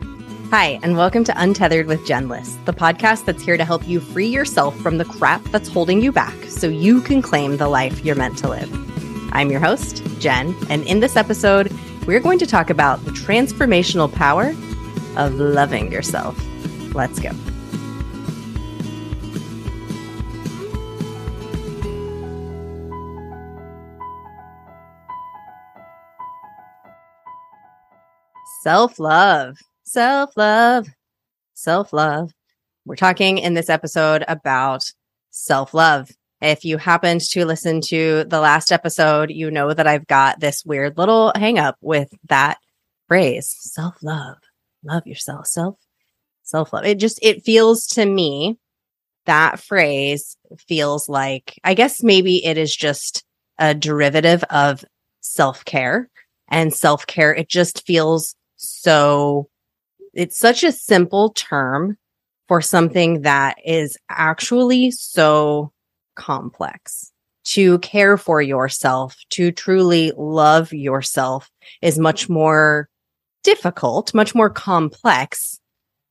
Hi, and welcome to Untethered with Jen Liss, the podcast that's here to help you free yourself from the crap that's holding you back so you can claim the life you're meant to live. I'm your host, Jen, and in this episode, we're going to talk about the transformational power of loving yourself. Let's go. Self love, self love, self love. We're talking in this episode about self love. If you happened to listen to the last episode, you know that I've got this weird little hang up with that phrase self love, love yourself, self, self love. It just, it feels to me that phrase feels like, I guess maybe it is just a derivative of self care and self care. It just feels so it's such a simple term for something that is actually so complex. To care for yourself, to truly love yourself is much more difficult, much more complex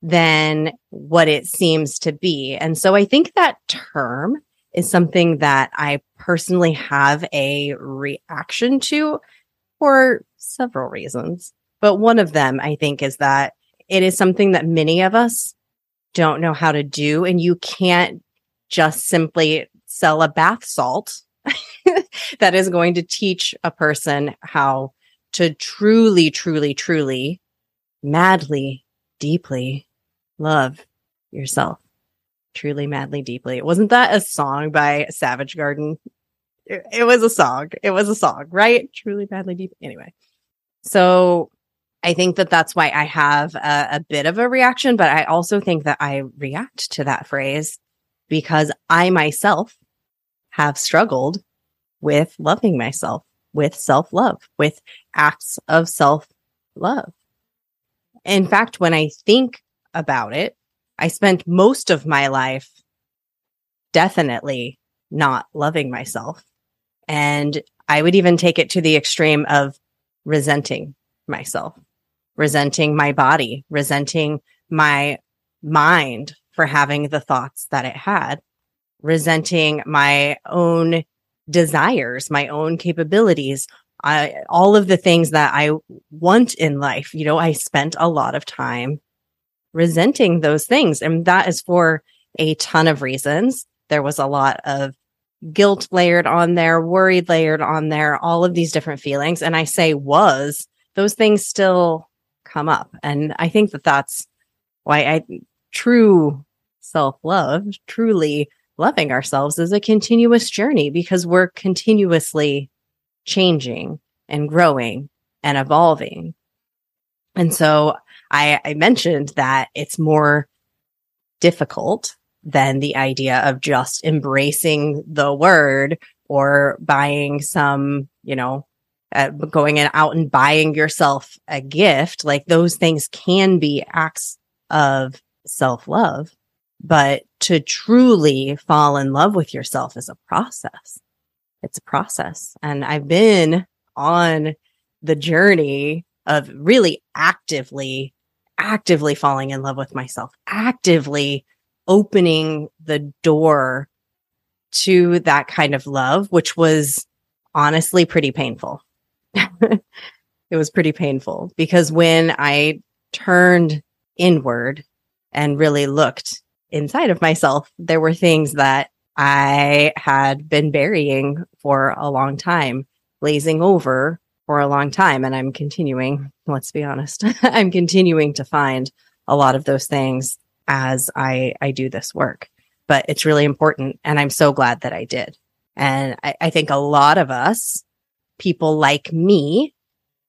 than what it seems to be. And so I think that term is something that I personally have a reaction to for several reasons. But one of them, I think, is that it is something that many of us don't know how to do. And you can't just simply sell a bath salt that is going to teach a person how to truly, truly, truly, madly, deeply love yourself. Truly, madly, deeply. Wasn't that a song by Savage Garden? It, was a song. It was a song, right? Truly, madly, deep. Anyway. So I think that that's why I have a, a, bit of a reaction, but I also think that I react to that phrase because I myself have struggled with loving myself, with self love, with acts of self love. In fact, when I think about it, I spent most of my life definitely not loving myself. And I would even take it to the extreme of resenting myself resenting my body, resenting my mind for having the thoughts that it had, resenting my own desires, my own capabilities, I, all of the things that I want in life. You know, I spent a lot of time resenting those things. And that is for a ton of reasons. There was a lot of guilt layered on there, worried layered on there, all of these different feelings. And I say was, those things still come up. And I think that that's why I true self love, truly loving ourselves is a continuous journey because we're continuously changing and growing and evolving. And so I, I mentioned that it's more difficult than the idea of just embracing the word or buying some, you know, uh, going and out and buying yourself a gift, like those things can be acts of self love. But to truly fall in love with yourself is a process. It's a process. And I've been on the journey of really actively, actively falling in love with myself, actively opening the door to that kind of love, which was honestly pretty painful. it was pretty painful because when I turned inward and really looked inside of myself, there were things that I had been burying for a long time, glazing over for a long time. And I'm continuing, let's be honest, I'm continuing to find a lot of those things as I, I do this work. But it's really important. And I'm so glad that I did. And I, I think a lot of us people like me.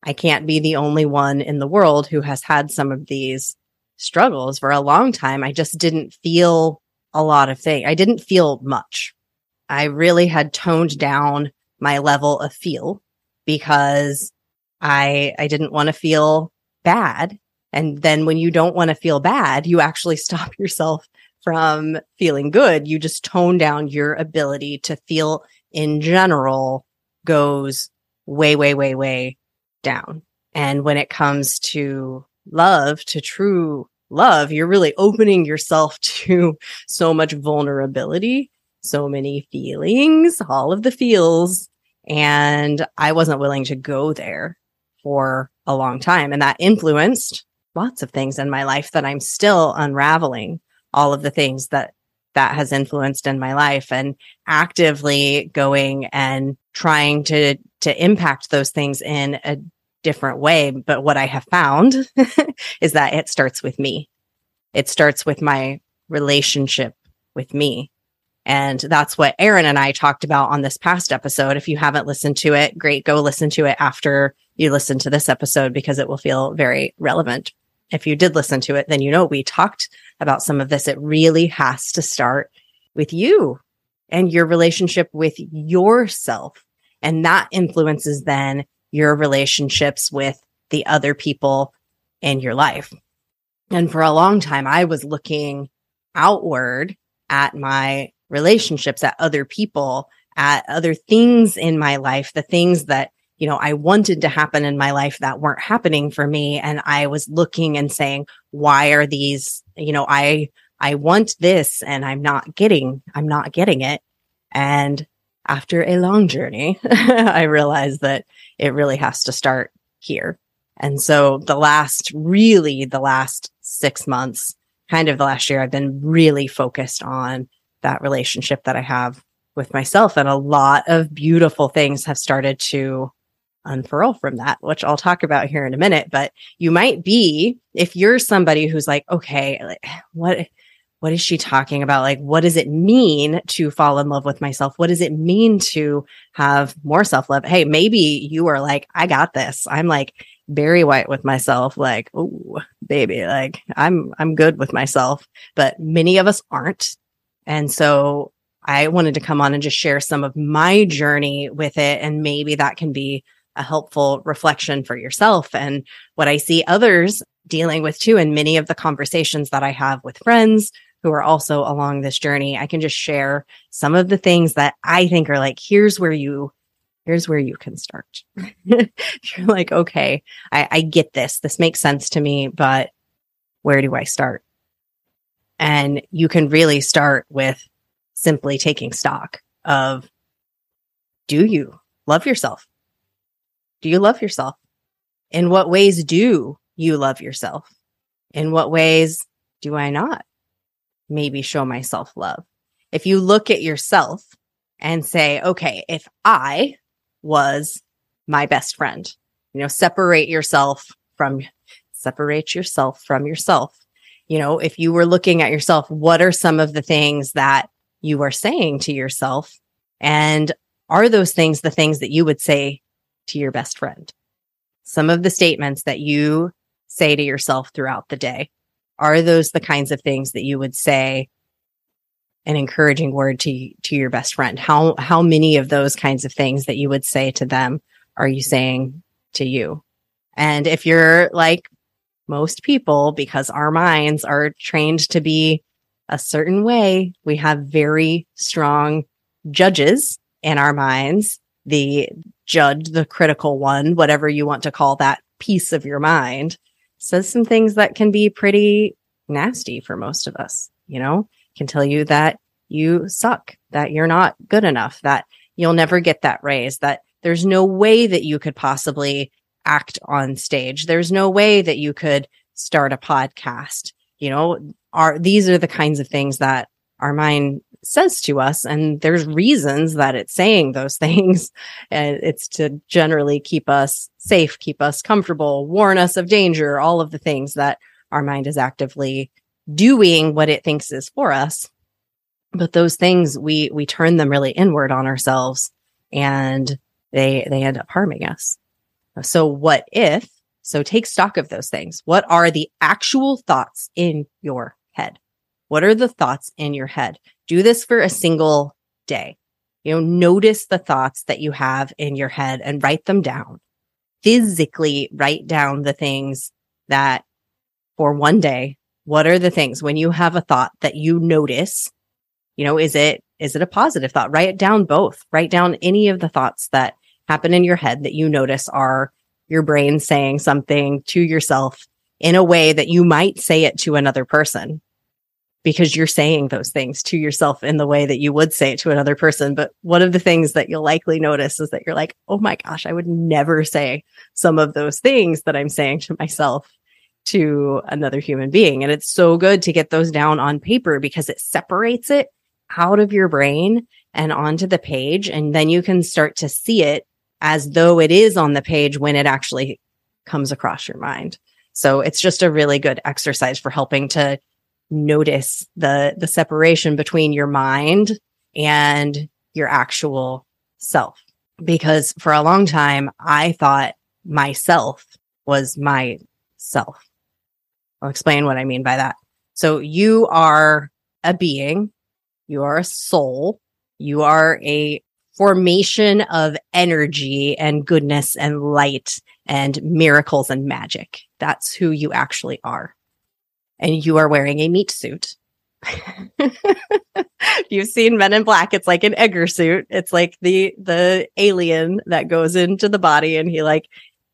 I can't be the only one in the world who has had some of these struggles for a long time. I just didn't feel a lot of things. I didn't feel much. I really had toned down my level of feel because I, I didn't want to feel bad. And then when you don't want to feel bad, you actually stop yourself from feeling good. You just tone down your ability to feel in general goes way, way, way, way down. And when it comes to love, to true love, you're really opening yourself to so much vulnerability, so many feelings, all of the feels. And I wasn't willing to go there for a long time. And that influenced lots of things in my life that I'm still unraveling all of the things that that has influenced in my life and actively going and trying to to impact those things in a different way but what i have found is that it starts with me it starts with my relationship with me and that's what Erin and I talked about on this past episode. If you haven't listened to it, great. Go listen to it after you listen to this episode because it will feel very relevant if you did listen to it, then you know we talked about some of this. It really has to start with you and your relationship with yourself. And that influences then your relationships with the other people in your life. And for a long time, I was looking outward at my relationships, at other people, at other things in my life, the things that you know, I wanted to happen in my life that weren't happening for me. And I was looking and saying, why are these, you know, I, I want this and I'm not getting, I'm not getting it. And after a long journey, I realized that it really has to start here. And so the last, really the last six months, kind of the last year, I've been really focused on that relationship that I have with myself. And a lot of beautiful things have started to unfurl from that, which I'll talk about here in a minute. But you might be, if you're somebody who's like, okay, what, what is she talking about? Like, what does it mean to fall in love with myself? What does it mean to have more self love? Hey, maybe you are like, I got this. I'm like Barry White with myself. Like, oh, baby, like I'm, I'm good with myself, but many of us aren't. And so I wanted to come on and just share some of my journey with it. And maybe that can be a helpful reflection for yourself and what I see others dealing with too. And many of the conversations that I have with friends who are also along this journey, I can just share some of the things that I think are like, here's where you, here's where you can start. You're like, okay, I, I get this. This makes sense to me, but where do I start? And you can really start with simply taking stock of do you love yourself? Do you love yourself? In what ways do you love yourself? In what ways do I not maybe show myself love? If you look at yourself and say, okay, if I was my best friend, you know, separate yourself from, separate yourself from yourself. You know, if you were looking at yourself, what are some of the things that you are saying to yourself? And are those things the things that you would say to your best friend. Some of the statements that you say to yourself throughout the day, are those the kinds of things that you would say an encouraging word to to your best friend? How how many of those kinds of things that you would say to them are you saying to you? And if you're like most people, because our minds are trained to be a certain way, we have very strong judges in our minds. The judge, the critical one, whatever you want to call that piece of your mind, says some things that can be pretty nasty for most of us, you know, can tell you that you suck, that you're not good enough, that you'll never get that raise, that there's no way that you could possibly act on stage. There's no way that you could start a podcast. You know, are these are the kinds of things that our mind says to us. And there's reasons that it's saying those things. And it's to generally keep us safe, keep us comfortable, warn us of danger, all of the things that our mind is actively doing what it thinks is for us. But those things, we, we turn them really inward on ourselves and they, they end up harming us. So what if, so take stock of those things. What are the actual thoughts in your head? What are the thoughts in your head? Do this for a single day. You know, notice the thoughts that you have in your head and write them down. Physically write down the things that for one day, what are the things when you have a thought that you notice? You know, is it, is it a positive thought? Write it down both. Write down any of the thoughts that happen in your head that you notice are your brain saying something to yourself in a way that you might say it to another person because you're saying those things to yourself in the way that you would say it to another person. But one of the things that you'll likely notice is that you're like, oh my gosh, I would never say some of those things that I'm saying to myself to another human being. And it's so good to get those down on paper because it separates it out of your brain and onto the page. And then you can start to see it as though it is on the page when it actually comes across your mind. So it's just a really good exercise for helping to notice the the separation between your mind and your actual self. Because for a long time i thought myself was my self. I'll explain what i mean by that. So you are a being you are a soul you are a formation of energy and goodness and light and miracles and magic. That's who you actually are and you are wearing a meat suit. You've seen Men in Black. It's like an Edgar suit. It's like the the alien that goes into the body and he like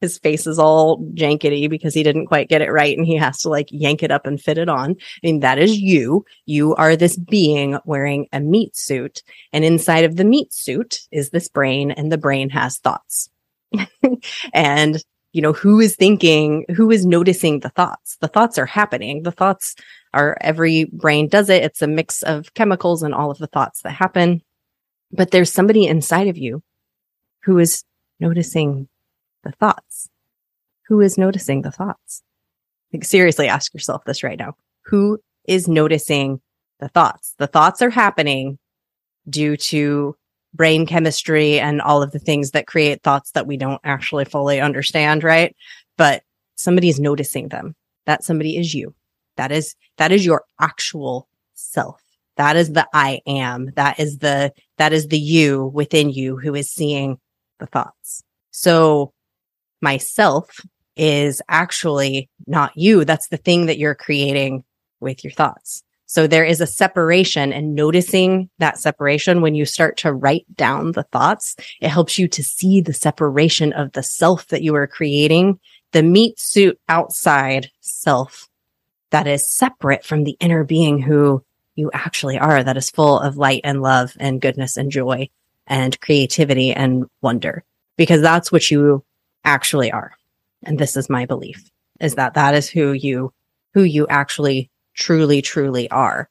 his face is all jankety because he didn't quite get it right and he has to like yank it up and fit it on. I mean, that is you. You are this being wearing a meat suit. And inside of the meat suit is this brain and the brain has thoughts. and you know, who is thinking, who is noticing the thoughts? The thoughts are happening. The thoughts are every brain does it. It's a mix of chemicals and all of the thoughts that happen. But there's somebody inside of you who is noticing the thoughts. Who is noticing the thoughts? Like, seriously, ask yourself this right now. Who is noticing the thoughts? The thoughts are happening due to brain chemistry and all of the things that create thoughts that we don't actually fully understand, right? But somebody is noticing them. That somebody is you. That is, that is your actual self. That is the I am. That is the, that is the you within you who is seeing the thoughts. So myself is actually not you. That's the thing that you're creating with your thoughts. So there is a separation and noticing that separation when you start to write down the thoughts, it helps you to see the separation of the self that you are creating, the meat suit outside self that is separate from the inner being who you actually are, that is full of light and love and goodness and joy and creativity and wonder, because that's what you actually are. And this is my belief is that that is who you, who you actually truly, truly are.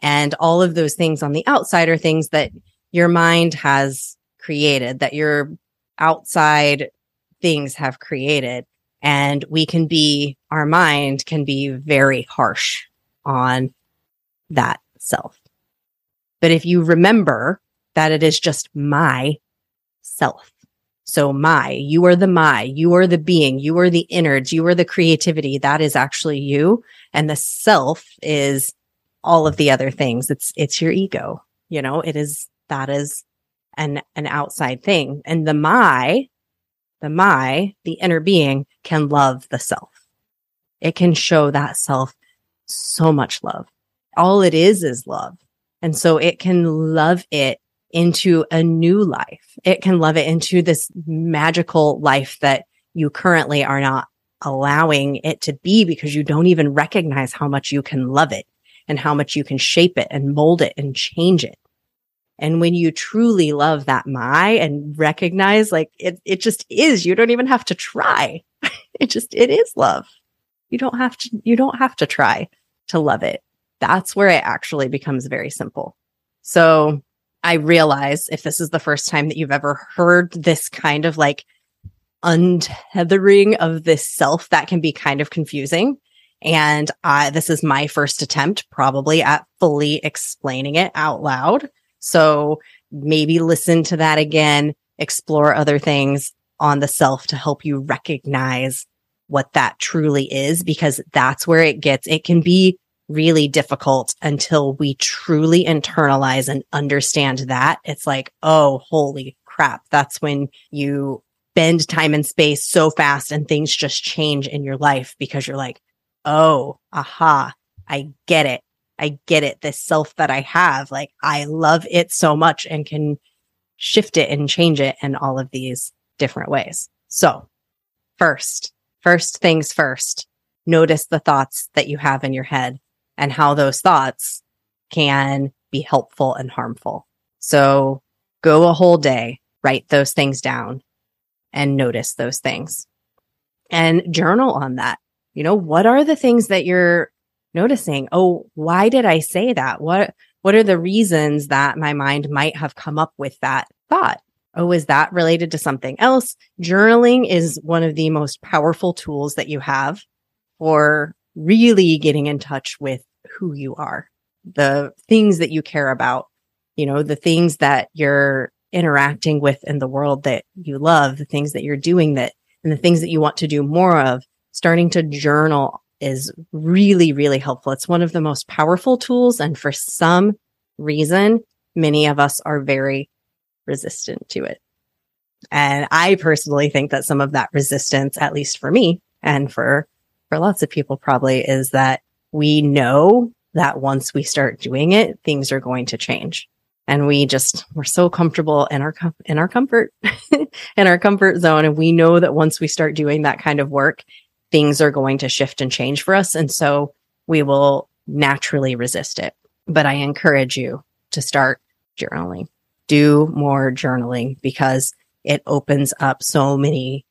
And all of those things on the outside are things that your mind has created, that your outside things have created. And we can be, our mind can be very harsh on that self. But if you remember that it is just my self, so my, you are the my, you are the being, you are the innards, you are the creativity. That is actually you. And the self is all of the other things. It's, it's your ego. You know, it is, that is an, an outside thing. And the my, the my, the inner being can love the self. It can show that self so much love. All it is is love. And so it can love it into a new life. It can love it into this magical life that you currently are not allowing it to be because you don't even recognize how much you can love it and how much you can shape it and mold it and change it. And when you truly love that my and recognize like it, it just is, you don't even have to try. it just, it is love. You don't have to, you don't have to try to love it. That's where it actually becomes very simple. So I realize if this is the first time that you've ever heard this kind of like untethering of this self, that can be kind of confusing. And this is my first attempt probably at fully explaining it out loud. So maybe listen to that again, explore other things on the self to help you recognize what that truly is, because that's where it gets, it can be really difficult until we truly internalize and understand that. It's like, oh, holy crap. That's when you bend time and space so fast and things just change in your life because you're like, oh, aha, I get it. I get it. This self that I have, like, I love it so much and can shift it and change it in all of these different ways. So first, first things first, notice the thoughts that you have in your head and how those thoughts can be helpful and harmful. So go a whole day, write those things down and notice those things and journal on that. You know, what are the things that you're noticing? Oh, why did I say that? What, what are the reasons that my mind might have come up with that thought? Oh, is that related to something else? Journaling is one of the most powerful tools that you have for really getting in touch with who you are, the things that you care about, you know, the things that you're interacting with in the world that you love, the things that you're doing that, and the things that you want to do more of. Starting to journal is really, really helpful. It's one of the most powerful tools. And for some reason, many of us are very resistant to it. And I personally think that some of that resistance, at least for me and for, for lots of people probably is that we know that once we start doing it, things are going to change. And we just, we're so comfortable in our, in our comfort, in our comfort zone. And we know that once we start doing that kind of work, things are going to shift and change for us. And so we will naturally resist it. But I encourage you to start journaling, do more journaling because it opens up so many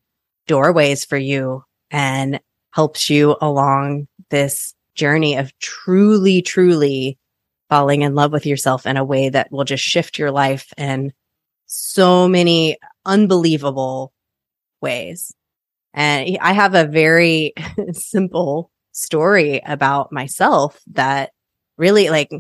doorways for you and helps you along this journey of truly, truly falling in love with yourself in a way that will just shift your life in so many unbelievable ways. And I have a very simple story about myself that really like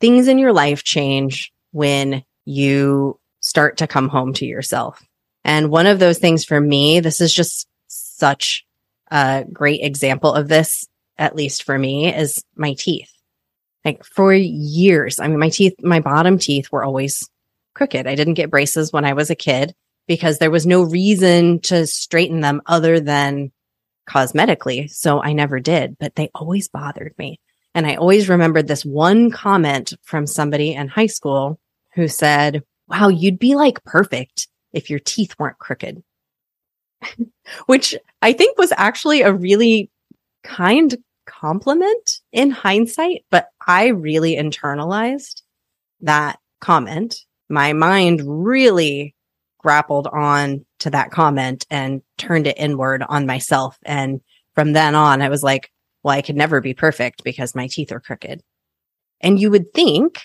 things in your life change when you start to come home to yourself. And one of those things for me, this is just such a great example of this at least for me, is my teeth. Like for years, I mean, my teeth, my bottom teeth were always crooked. I didn't get braces when I was a kid because there was no reason to straighten them other than cosmetically. So I never did, but they always bothered me. And I always remembered this one comment from somebody in high school who said, wow, you'd be like perfect if your teeth weren't crooked, which I think was actually a really kind compliment in hindsight, but I really internalized that comment. My mind really grappled on to that comment and turned it inward on myself. And from then on, I was like, well, I could never be perfect because my teeth are crooked. And you would think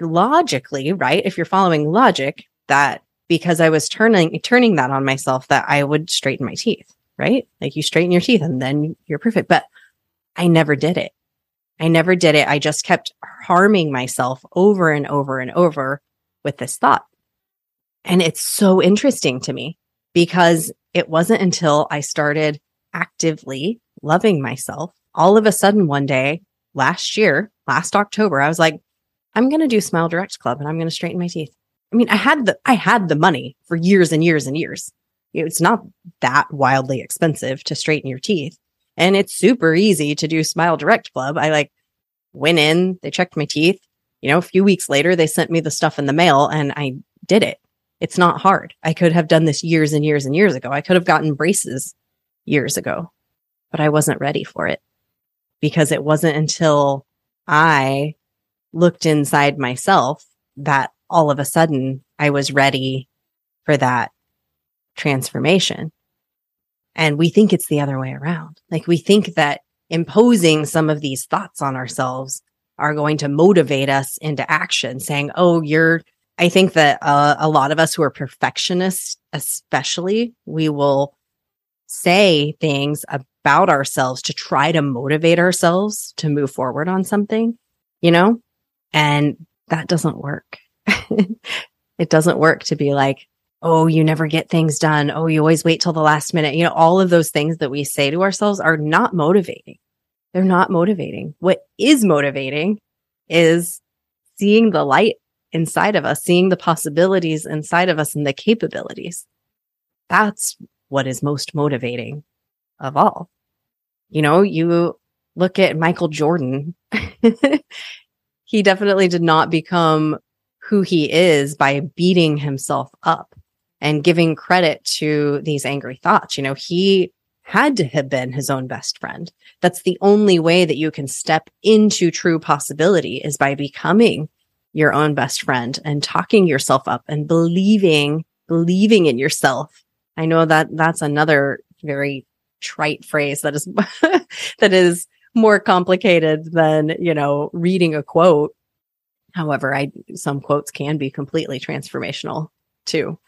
logically, right? If you're following logic that because I was turning, turning that on myself, that I would straighten my teeth, right? Like you straighten your teeth and then you're perfect. But I never did it. I never did it. I just kept harming myself over and over and over with this thought. And it's so interesting to me because it wasn't until I started actively loving myself all of a sudden one day last year, last October, I was like, I'm going to do Smile Direct Club and I'm going to straighten my teeth. I mean, I had the, I had the money for years and years and years. It's not that wildly expensive to straighten your teeth. And it's super easy to do Smile Direct Club. I like went in, they checked my teeth. You know, a few weeks later, they sent me the stuff in the mail and I did it. It's not hard. I could have done this years and years and years ago. I could have gotten braces years ago, but I wasn't ready for it because it wasn't until I looked inside myself that all of a sudden I was ready for that transformation. And we think it's the other way around. Like we think that imposing some of these thoughts on ourselves are going to motivate us into action saying, Oh, you're, I think that uh, a lot of us who are perfectionists, especially, we will say things about ourselves to try to motivate ourselves to move forward on something, you know, and that doesn't work. it doesn't work to be like, oh, you never get things done. Oh, you always wait till the last minute. You know, all of those things that we say to ourselves are not motivating. They're not motivating. What is motivating is seeing the light inside of us, seeing the possibilities inside of us and the capabilities. That's what is most motivating of all. You know, you look at Michael Jordan. he definitely did not become who he is by beating himself up and giving credit to these angry thoughts. You know, he had to have been his own best friend. That's the only way that you can step into true possibility is by becoming your own best friend and talking yourself up and believing, believing in yourself. I know that that's another very trite phrase that is, that is more complicated than, you know, reading a quote. However, I, some quotes can be completely transformational too,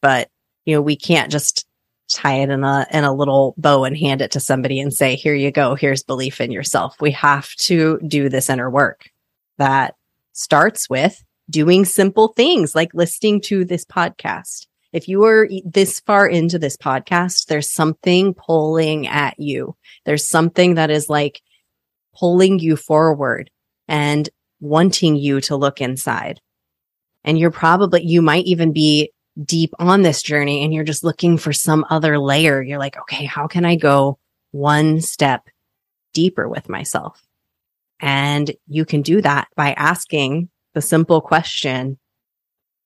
but you know, we can't just tie it in a in a little bow and hand it to somebody and say, "Here you go. Here's belief in yourself." We have to do this inner work that starts with doing simple things like listening to this podcast. If you are this far into this podcast, there's something pulling at you. There's something that is like pulling you forward and wanting you to look inside. And you're probably, you might even be deep on this journey and you're just looking for some other layer. You're like, okay, how can I go one step deeper with myself? And you can do that by asking the simple question,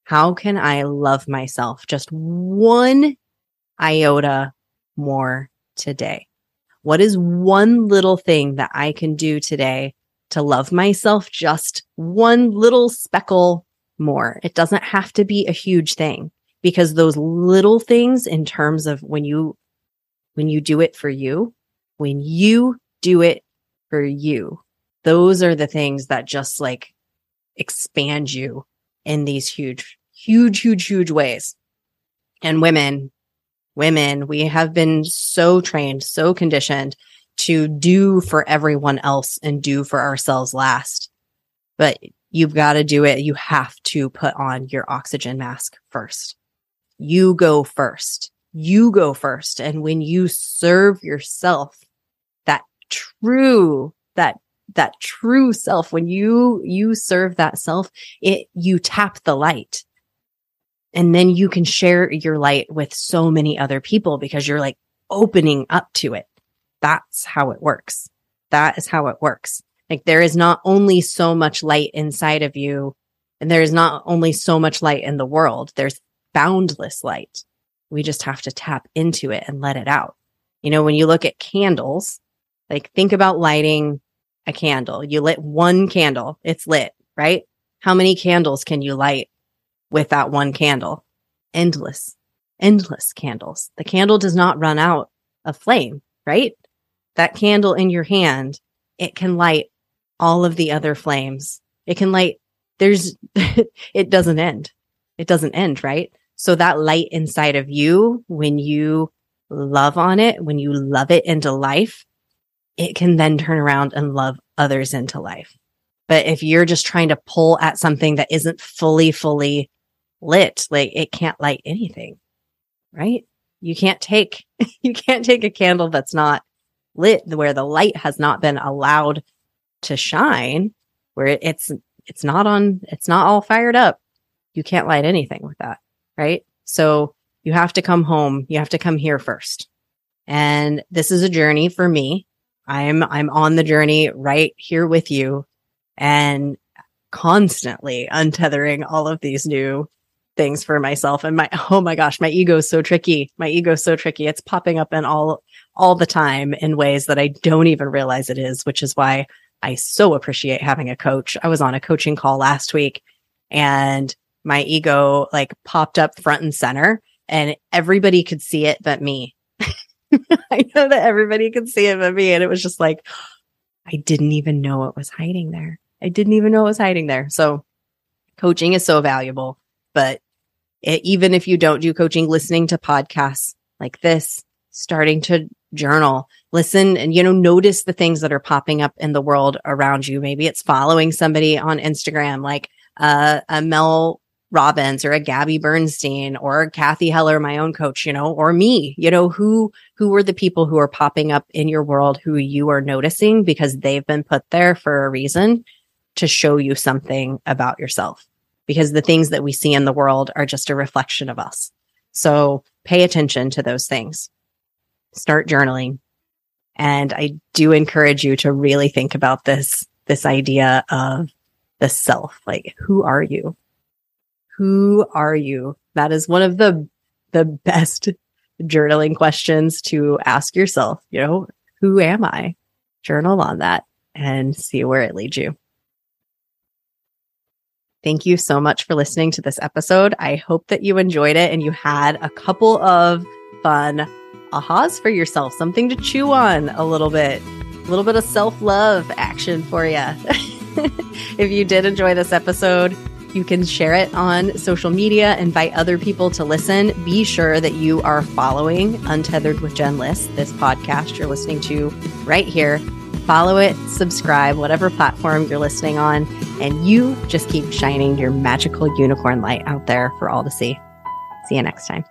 how can I love myself just one iota more today? What is one little thing that I can do today to love myself just one little speckle more? It doesn't have to be a huge thing because those little things in terms of when you, when you do it for you, when you do it for you, those are the things that just like expand you in these huge, huge, huge, huge ways. And women, women, we have been so trained, so conditioned to do for everyone else and do for ourselves last. But you've got to do it. You have to put on your oxygen mask first you go first. You go first. And when you serve yourself, that true, that, that true self, when you, you serve that self, it, you tap the light. And then you can share your light with so many other people because you're like opening up to it. That's how it works. That is how it works. Like there is not only so much light inside of you and there is not only so much light in the world. There's boundless light. We just have to tap into it and let it out. You know, when you look at candles, like think about lighting a candle. You lit one candle, it's lit, right? How many candles can you light with that one candle? Endless, endless candles. The candle does not run out of flame, right? That candle in your hand, it can light all of the other flames. It can light, there's, it doesn't end. It doesn't end, right? So that light inside of you, when you love on it, when you love it into life, it can then turn around and love others into life. But if you're just trying to pull at something that isn't fully, fully lit, like it can't light anything, right? You can't take, you can't take a candle that's not lit where the light has not been allowed to shine, where it's, it's not on, it's not all fired up. You can't light anything with that right? So you have to come home. You have to come here first. And this is a journey for me. I'm, I'm on the journey right here with you and constantly untethering all of these new things for myself. And my, oh my gosh, my ego is so tricky. My ego is so tricky. It's popping up in all, all the time in ways that I don't even realize it is, which is why I so appreciate having a coach. I was on a coaching call last week and my ego like popped up front and center and everybody could see it but me. I know that everybody could see it but me. And it was just like, I didn't even know it was hiding there. I didn't even know it was hiding there. So coaching is so valuable, but it, even if you don't do coaching, listening to podcasts like this, starting to journal, listen and, you know, notice the things that are popping up in the world around you. Maybe it's following somebody on Instagram, like uh, a Mel Robbins or a Gabby Bernstein or Cathy Heller, my own coach, you know, or me, you know, who, who are the people who are popping up in your world who you are noticing because they've been put there for a reason to show you something about yourself because the things that we see in the world are just a reflection of us. So pay attention to those things. Start journaling. And I do encourage you to really think about this, this idea of the self. Like, who are you? Who are you? That is one of the, the best journaling questions to ask yourself, you know, who am I? Journal on that and see where it leads you. Thank you so much for listening to this episode. I hope that you enjoyed it and you had a couple of fun ahas for yourself, something to chew on a little bit, a little bit of self love action for you. if you did enjoy this episode, you can share it on social media, invite other people to listen. Be sure that you are following Untethered with Jen Liss, this podcast you're listening to right here. Follow it, subscribe, whatever platform you're listening on, and you just keep shining your magical unicorn light out there for all to see. See you next time.